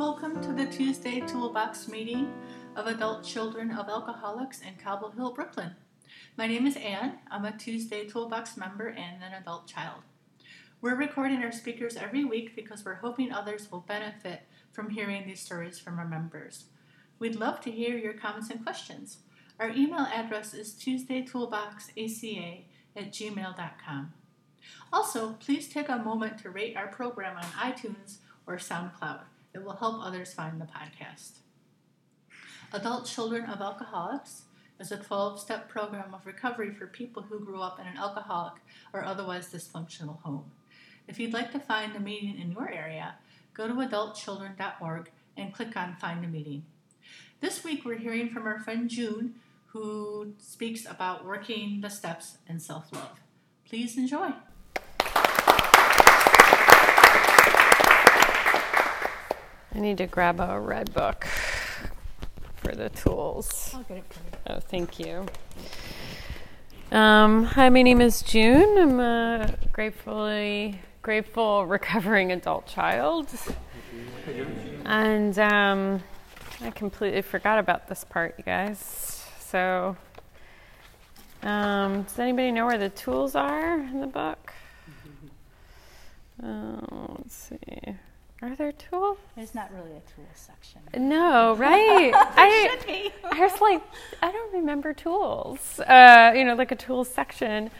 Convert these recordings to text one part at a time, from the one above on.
Welcome to the Tuesday Toolbox meeting of adult children of alcoholics in Cobble Hill, Brooklyn. My name is Anne. I'm a Tuesday Toolbox member and an adult child. We're recording our speakers every week because we're hoping others will benefit from hearing these stories from our members. We'd love to hear your comments and questions. Our email address is tuesdaytoolboxaca at gmail.com. Also, please take a moment to rate our program on iTunes or SoundCloud. It will help others find the podcast. Adult Children of Alcoholics is a 12 step program of recovery for people who grew up in an alcoholic or otherwise dysfunctional home. If you'd like to find a meeting in your area, go to adultchildren.org and click on Find a Meeting. This week we're hearing from our friend June, who speaks about working the steps in self love. Please enjoy. I need to grab a red book for the tools. I'll get it for you. Oh, thank you. Um, hi, my name is June. I'm a gratefully grateful recovering adult child, and um, I completely forgot about this part, you guys. So, um, does anybody know where the tools are in the book? Oh, let's see. Are there tools? There's not really a tool section. No, right? I, should be. I was like, I don't remember tools. Uh, you know, like a tools section.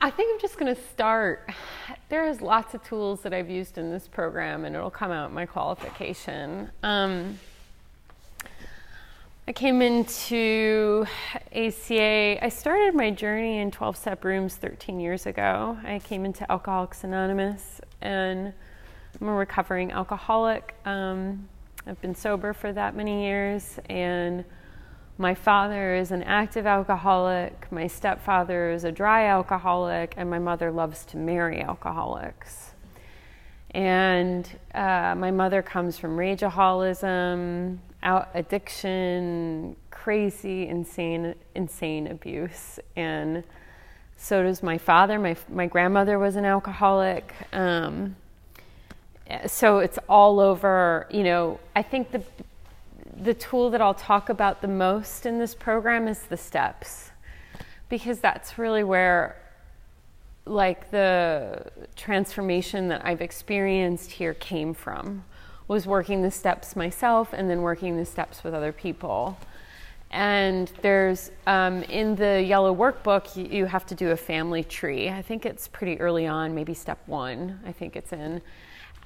I think I'm just going to start. There's lots of tools that I've used in this program, and it'll come out in my qualification. Um, I came into ACA. I started my journey in 12 step rooms 13 years ago. I came into Alcoholics Anonymous, and I'm a recovering alcoholic. Um, I've been sober for that many years, and my father is an active alcoholic. My stepfather is a dry alcoholic, and my mother loves to marry alcoholics. And uh, my mother comes from rageaholism, out addiction, crazy, insane, insane abuse, and so does my father. My my grandmother was an alcoholic. Um, so it's all over. You know, I think the the tool that I'll talk about the most in this program is the steps, because that's really where like the transformation that I've experienced here came from was working the steps myself and then working the steps with other people. And there's um, in the yellow workbook, you, you have to do a family tree. I think it's pretty early on, maybe step one, I think it's in.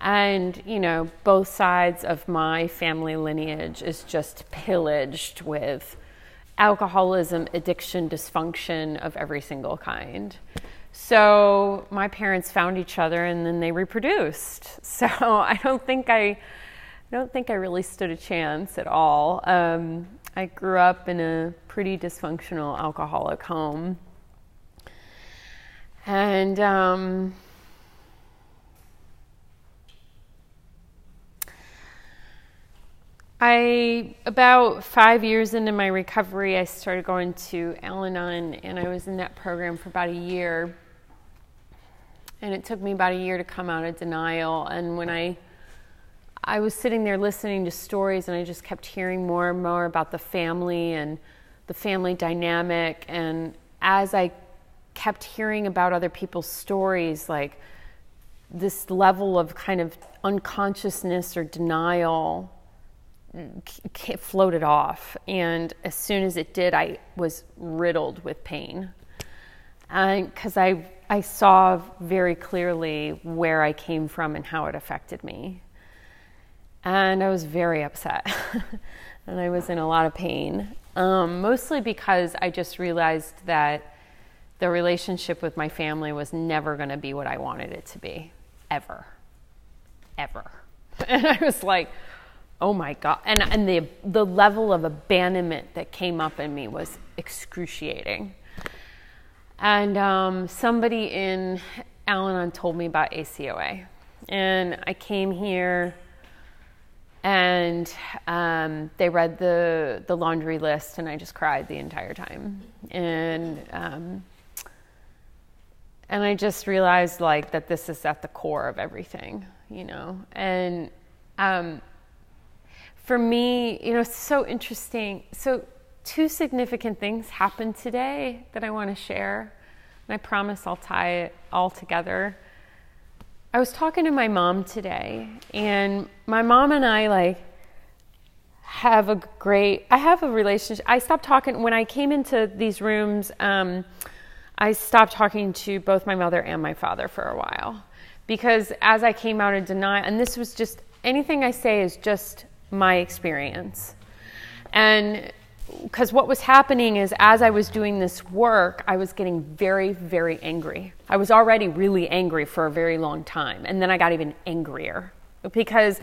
And, you know, both sides of my family lineage is just pillaged with alcoholism, addiction, dysfunction of every single kind. So my parents found each other and then they reproduced. So I don't think I, I don't think I really stood a chance at all. Um, I grew up in a pretty dysfunctional alcoholic home, and um, I about five years into my recovery, I started going to Al-Anon, and I was in that program for about a year. And it took me about a year to come out of denial. And when I I was sitting there listening to stories, and I just kept hearing more and more about the family and the family dynamic. And as I kept hearing about other people's stories, like this level of kind of unconsciousness or denial floated off. And as soon as it did, I was riddled with pain. Because I, I saw very clearly where I came from and how it affected me. And I was very upset. and I was in a lot of pain. Um, mostly because I just realized that the relationship with my family was never going to be what I wanted it to be. Ever. Ever. And I was like, oh my god. And and the the level of abandonment that came up in me was excruciating. And um, somebody in Al-Anon told me about ACOA and I came here and um, they read the the laundry list and I just cried the entire time. And um, and I just realized like that this is at the core of everything you know? And Um, for me, you know, it's so interesting. So, two significant things happened today that I want to share, and I promise I'll tie it all together. I was talking to my mom today, and my mom and I like have a great. I have a relationship. I stopped talking when I came into these rooms. Um, I stopped talking to both my mother and my father for a while because as I came out of denial, and this was just anything I say is just my experience. And because what was happening is as I was doing this work, I was getting very, very angry. I was already really angry for a very long time. And then I got even angrier because,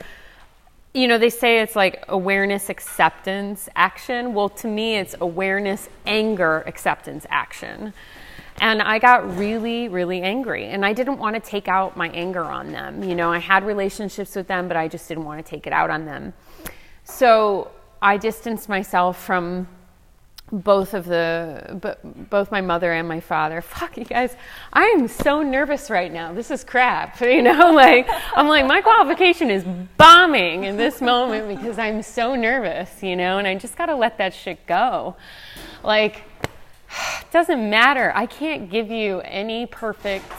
you know, they say it's like awareness, acceptance, action. Well, to me, it's awareness, anger, acceptance, action. And I got really, really angry. And I didn't want to take out my anger on them. You know, I had relationships with them, but I just didn't want to take it out on them. So I distanced myself from both of the both my mother and my father fuck you guys i am so nervous right now this is crap you know like i'm like my qualification is bombing in this moment because i'm so nervous you know and i just got to let that shit go like it doesn't matter i can't give you any perfect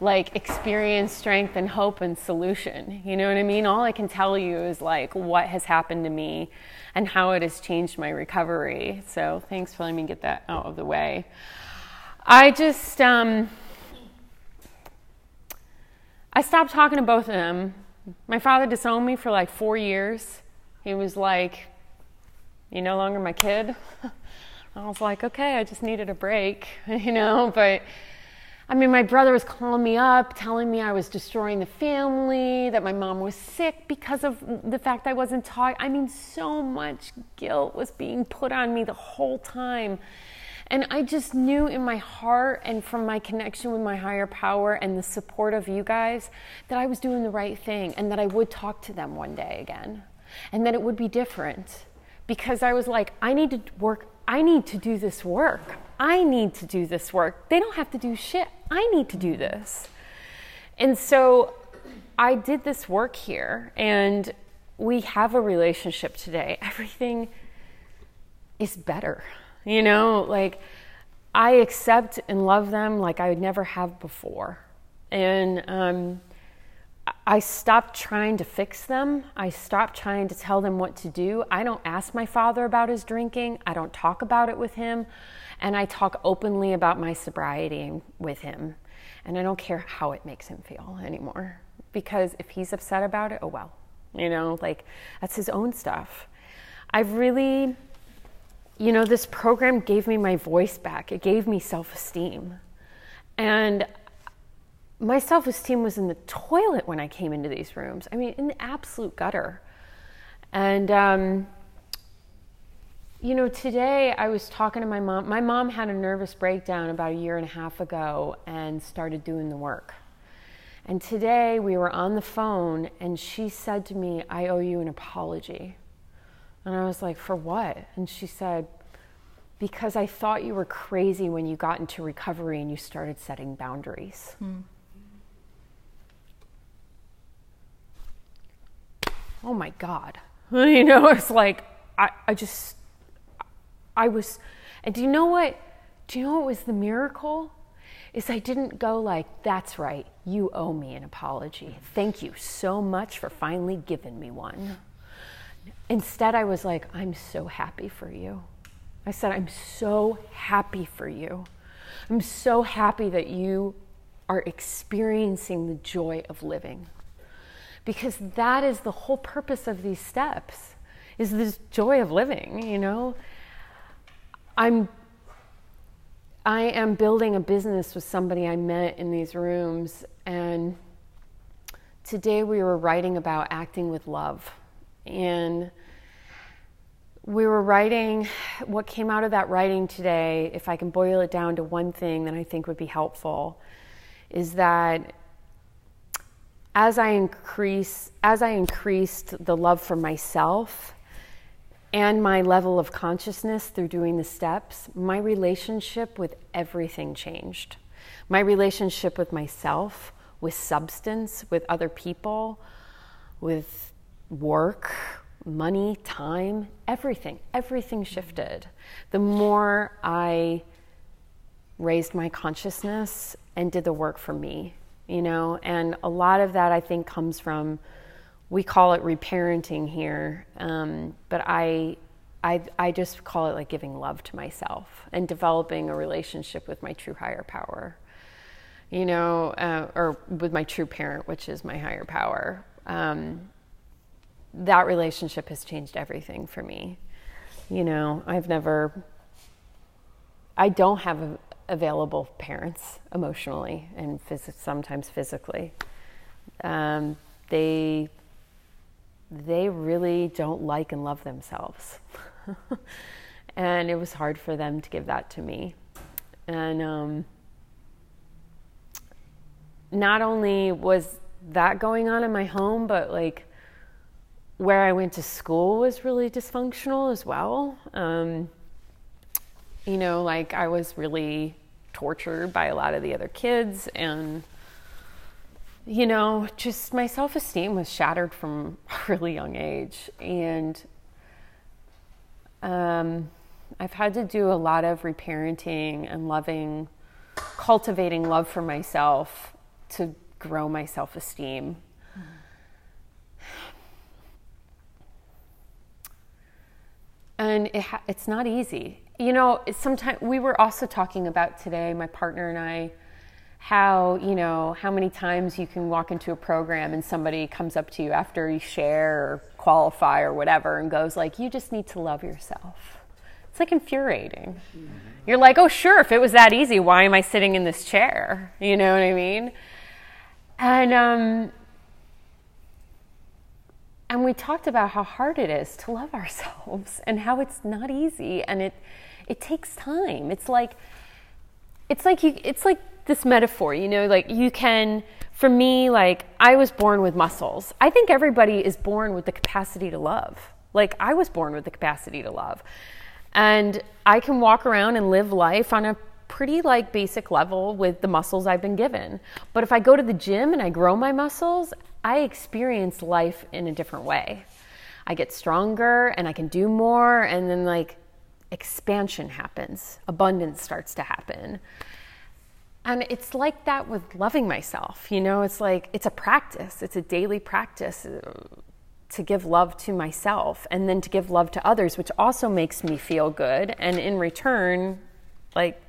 like experience, strength, and hope and solution. You know what I mean? All I can tell you is like what has happened to me and how it has changed my recovery. So thanks for letting me get that out of the way. I just, um, I stopped talking to both of them. My father disowned me for like four years. He was like, You're no longer my kid. I was like, Okay, I just needed a break, you know, but I mean, my brother was calling me up, telling me I was destroying the family, that my mom was sick because of the fact I wasn't talking. I mean, so much guilt was being put on me the whole time. And I just knew in my heart and from my connection with my higher power and the support of you guys that I was doing the right thing and that I would talk to them one day again and that it would be different because I was like, I need to work, I need to do this work. I need to do this work. They don't have to do shit. I need to do this. And so I did this work here, and we have a relationship today. Everything is better. You know, like I accept and love them like I would never have before. And um, I stopped trying to fix them. I stopped trying to tell them what to do. I don't ask my father about his drinking, I don't talk about it with him. And I talk openly about my sobriety with him. And I don't care how it makes him feel anymore. Because if he's upset about it, oh well. You know, like that's his own stuff. I've really, you know, this program gave me my voice back, it gave me self esteem. And my self esteem was in the toilet when I came into these rooms. I mean, in the absolute gutter. And, um, you know, today I was talking to my mom. My mom had a nervous breakdown about a year and a half ago and started doing the work. And today we were on the phone and she said to me, I owe you an apology. And I was like, For what? And she said, Because I thought you were crazy when you got into recovery and you started setting boundaries. Hmm. Oh my God. you know, it's like, I, I just I was, and do you know what? Do you know what was the miracle? Is I didn't go like, that's right, you owe me an apology. Thank you so much for finally giving me one. Instead, I was like, I'm so happy for you. I said, I'm so happy for you. I'm so happy that you are experiencing the joy of living. Because that is the whole purpose of these steps is this joy of living, you know? I'm I am building a business with somebody I met in these rooms and today we were writing about acting with love and we were writing what came out of that writing today if i can boil it down to one thing that i think would be helpful is that as i increase as i increased the love for myself and my level of consciousness through doing the steps, my relationship with everything changed. My relationship with myself, with substance, with other people, with work, money, time, everything, everything shifted. The more I raised my consciousness and did the work for me, you know, and a lot of that I think comes from, we call it reparenting here, um, but I, I, I just call it like giving love to myself and developing a relationship with my true higher power, you know, uh, or with my true parent, which is my higher power. Um, that relationship has changed everything for me. You know, I've never, I don't have a, available parents emotionally and phys- sometimes physically. Um, they, they really don't like and love themselves. and it was hard for them to give that to me. And um, not only was that going on in my home, but like where I went to school was really dysfunctional as well. Um, you know, like I was really tortured by a lot of the other kids, and you know, just my self esteem was shattered from a really young age. And um, I've had to do a lot of reparenting and loving, cultivating love for myself to grow my self esteem and it ha- it's not easy. You know, sometimes we were also talking about today, my partner and I, how you know how many times you can walk into a program and somebody comes up to you after you share or qualify or whatever and goes like, "You just need to love yourself." It's like infuriating. Mm-hmm. You're like, "Oh, sure, if it was that easy, why am I sitting in this chair?" You know what I mean? And um, and we talked about how hard it is to love ourselves and how it's not easy and it it takes time. It's like it's like you it's like this metaphor you know like you can for me like i was born with muscles. I think everybody is born with the capacity to love. Like i was born with the capacity to love. And i can walk around and live life on a pretty like basic level with the muscles I've been given. But if I go to the gym and I grow my muscles, I experience life in a different way. I get stronger and I can do more, and then like expansion happens, abundance starts to happen. And it's like that with loving myself. You know, it's like it's a practice, it's a daily practice uh, to give love to myself and then to give love to others, which also makes me feel good. And in return, like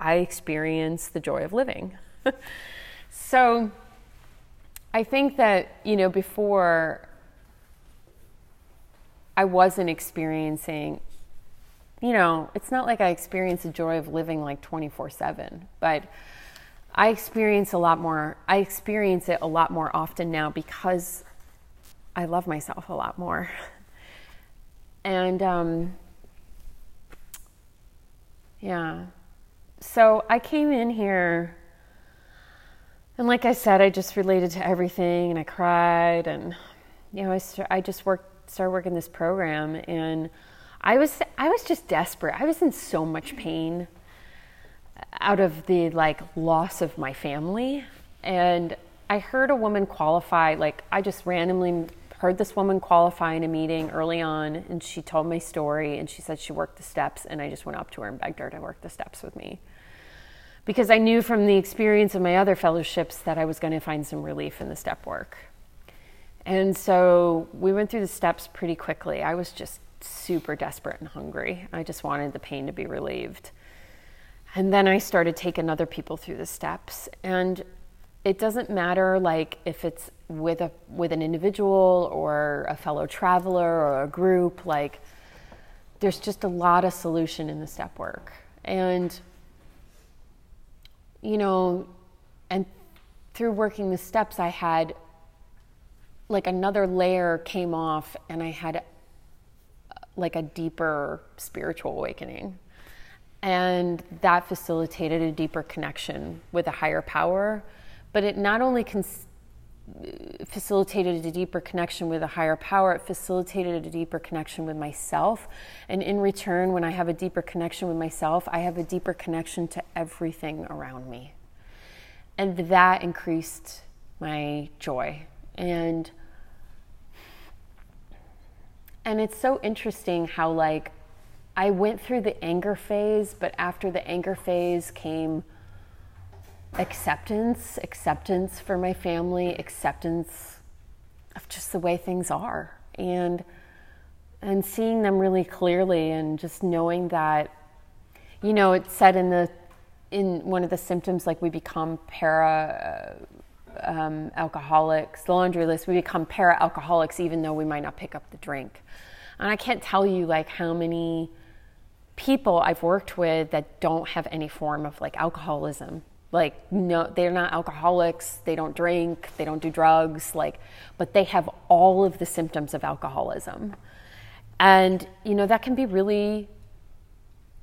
I experience the joy of living. so I think that, you know, before I wasn't experiencing, you know, it's not like I experience the joy of living like 24 7, but I experience a lot more, I experience it a lot more often now because I love myself a lot more. And, um, yeah so I came in here, and like I said, I just related to everything, and I cried, and you know, I, I just worked, started working this program, and I was I was just desperate. I was in so much pain out of the like loss of my family, and I heard a woman qualify. Like I just randomly heard this woman qualify in a meeting early on, and she told my story, and she said she worked the steps, and I just went up to her and begged her to work the steps with me because I knew from the experience of my other fellowships that I was going to find some relief in the step work. And so we went through the steps pretty quickly. I was just super desperate and hungry. I just wanted the pain to be relieved. And then I started taking other people through the steps. And it doesn't matter like if it's with a with an individual or a fellow traveler or a group, like there's just a lot of solution in the step work. And you know, and through working the steps, I had like another layer came off, and I had like a deeper spiritual awakening. And that facilitated a deeper connection with a higher power. But it not only cons- facilitated a deeper connection with a higher power, it facilitated a deeper connection with myself. And in return, when I have a deeper connection with myself, I have a deeper connection to everything around me. And that increased my joy. And and it's so interesting how like I went through the anger phase, but after the anger phase came acceptance, acceptance for my family, acceptance of just the way things are. And and seeing them really clearly and just knowing that you know, it said in the in one of the symptoms like we become para um, alcoholics, the laundry list, we become para alcoholics even though we might not pick up the drink. And I can't tell you like how many people I've worked with that don't have any form of like alcoholism. Like no, they're not alcoholics. They don't drink. They don't do drugs. Like, but they have all of the symptoms of alcoholism, and you know that can be really.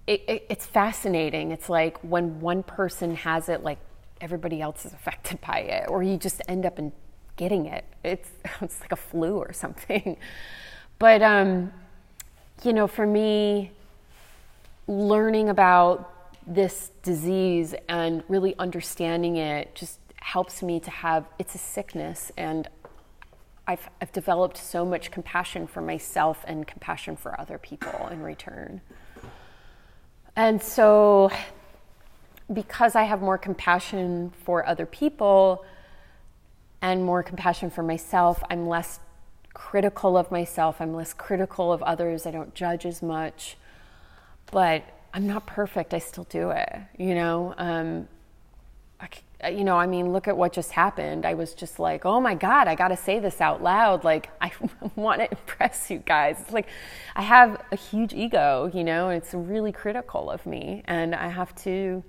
It, it, it's fascinating. It's like when one person has it, like everybody else is affected by it, or you just end up in getting it. It's it's like a flu or something. But um, you know, for me, learning about this disease and really understanding it just helps me to have it's a sickness and I've, I've developed so much compassion for myself and compassion for other people in return. And so, because I have more compassion for other people and more compassion for myself, I'm less critical of myself, I'm less critical of others, I don't judge as much but I'm not perfect. I still do it, you know. Um, I, you know, I mean, look at what just happened. I was just like, oh my God, I got to say this out loud. Like, I want to impress you guys. It's like, I have a huge ego, you know, it's really critical of me. And I have to,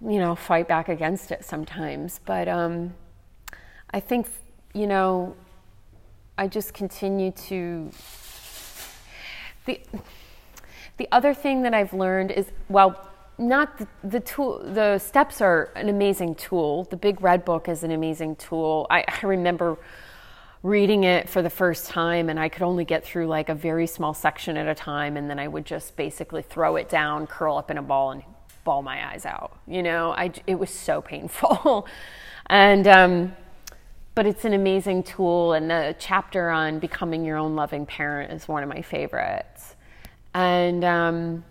you know, fight back against it sometimes. But um, I think, you know, I just continue to. The, the other thing that I've learned is, well, not the, the, tool the steps are an amazing tool the big red book is an amazing tool I, I, remember reading it for the first time and i could only get through like a very small section at a time and then i would just basically throw it down curl up in a ball and bawl my eyes out you know I, it was so painful and um, but it's an amazing tool and the chapter on becoming your own loving parent is one of my favorites and um,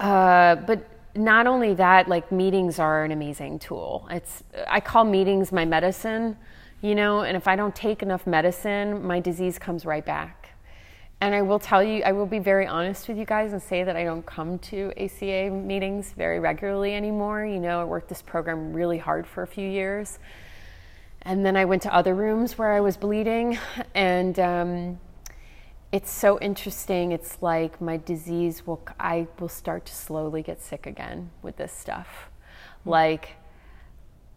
uh, but not only that, like meetings are an amazing tool. It's I call meetings my medicine, you know. And if I don't take enough medicine, my disease comes right back. And I will tell you, I will be very honest with you guys and say that I don't come to ACA meetings very regularly anymore. You know, I worked this program really hard for a few years. And then I went to other rooms where I was bleeding. And um, it's so interesting. It's like my disease will, I will start to slowly get sick again with this stuff. Like,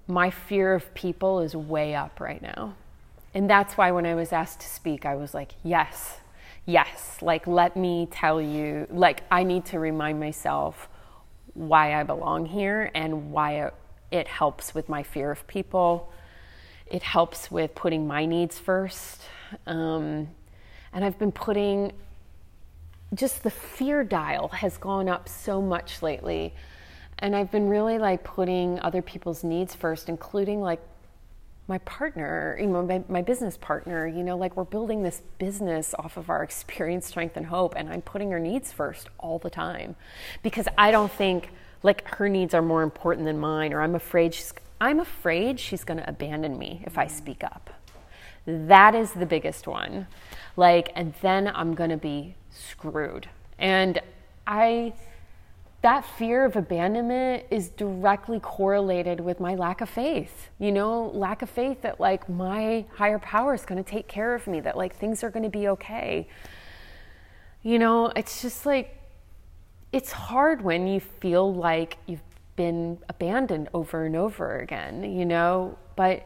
my fear of people is way up right now. And that's why when I was asked to speak, I was like, yes, yes. Like, let me tell you, like, I need to remind myself why I belong here and why it, helps with my fear of people. It helps with putting my needs first. Um, and I've been putting just the fear dial has gone up so much lately. And I've been really like putting other people's needs first, including like my partner, you know, my, my business partner, you know, like we're building this business off of our experience, strength, and hope. And I'm putting her needs first all the time because I don't think like her needs are more important than mine, or I'm afraid she's, I'm afraid she's going to abandon me if I speak up. That is the biggest one. Like, and then I'm going to be screwed. And I, that fear of abandonment is directly correlated with my lack of faith. You know, lack of faith that like my higher power is going to take care of me, that like things are going to be okay. You know, it's just like, it's hard when you feel like you've been abandoned over and over again, you know, but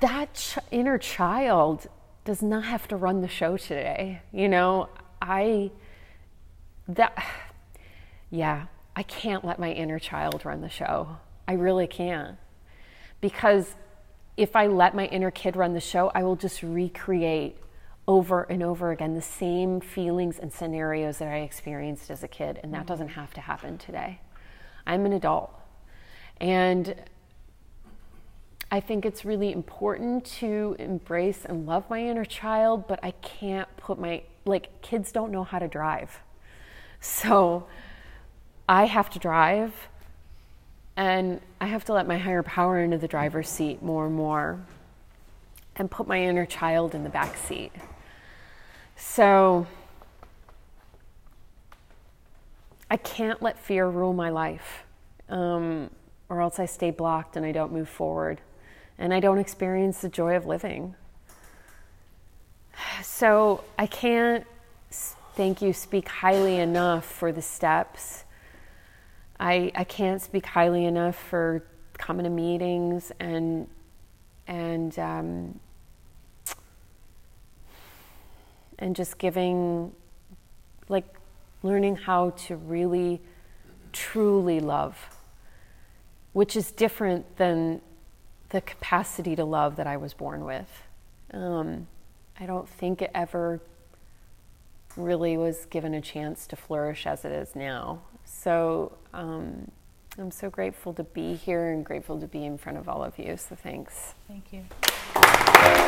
that ch- inner child does not have to run the show today. You know, I, that, yeah, I can't let my inner child run the show. I really can't. Because if I let my inner kid run the show, I will just recreate over and over again the same feelings and scenarios that I experienced as a kid. And that mm-hmm. doesn't have to happen today. I'm an adult. And I think it's really important to embrace and love my inner child, but I can't put my, like, kids don't know how to drive. So I have to drive and I have to let my higher power into the driver's seat more and more and put my inner child in the back seat. So I can't let fear rule my life, um, or else I stay blocked and I don't move forward and I don't experience the joy of living. So I can't, thank you, speak highly enough for the steps. I, I can't speak highly enough for coming to meetings and and um, and just giving like learning how to really truly love which is different than the capacity to love that I was born with. Um, I don't think it ever really was given a chance to flourish as it is now. So um, I'm so grateful to be here and grateful to be in front of all of you. So thanks. Thank you.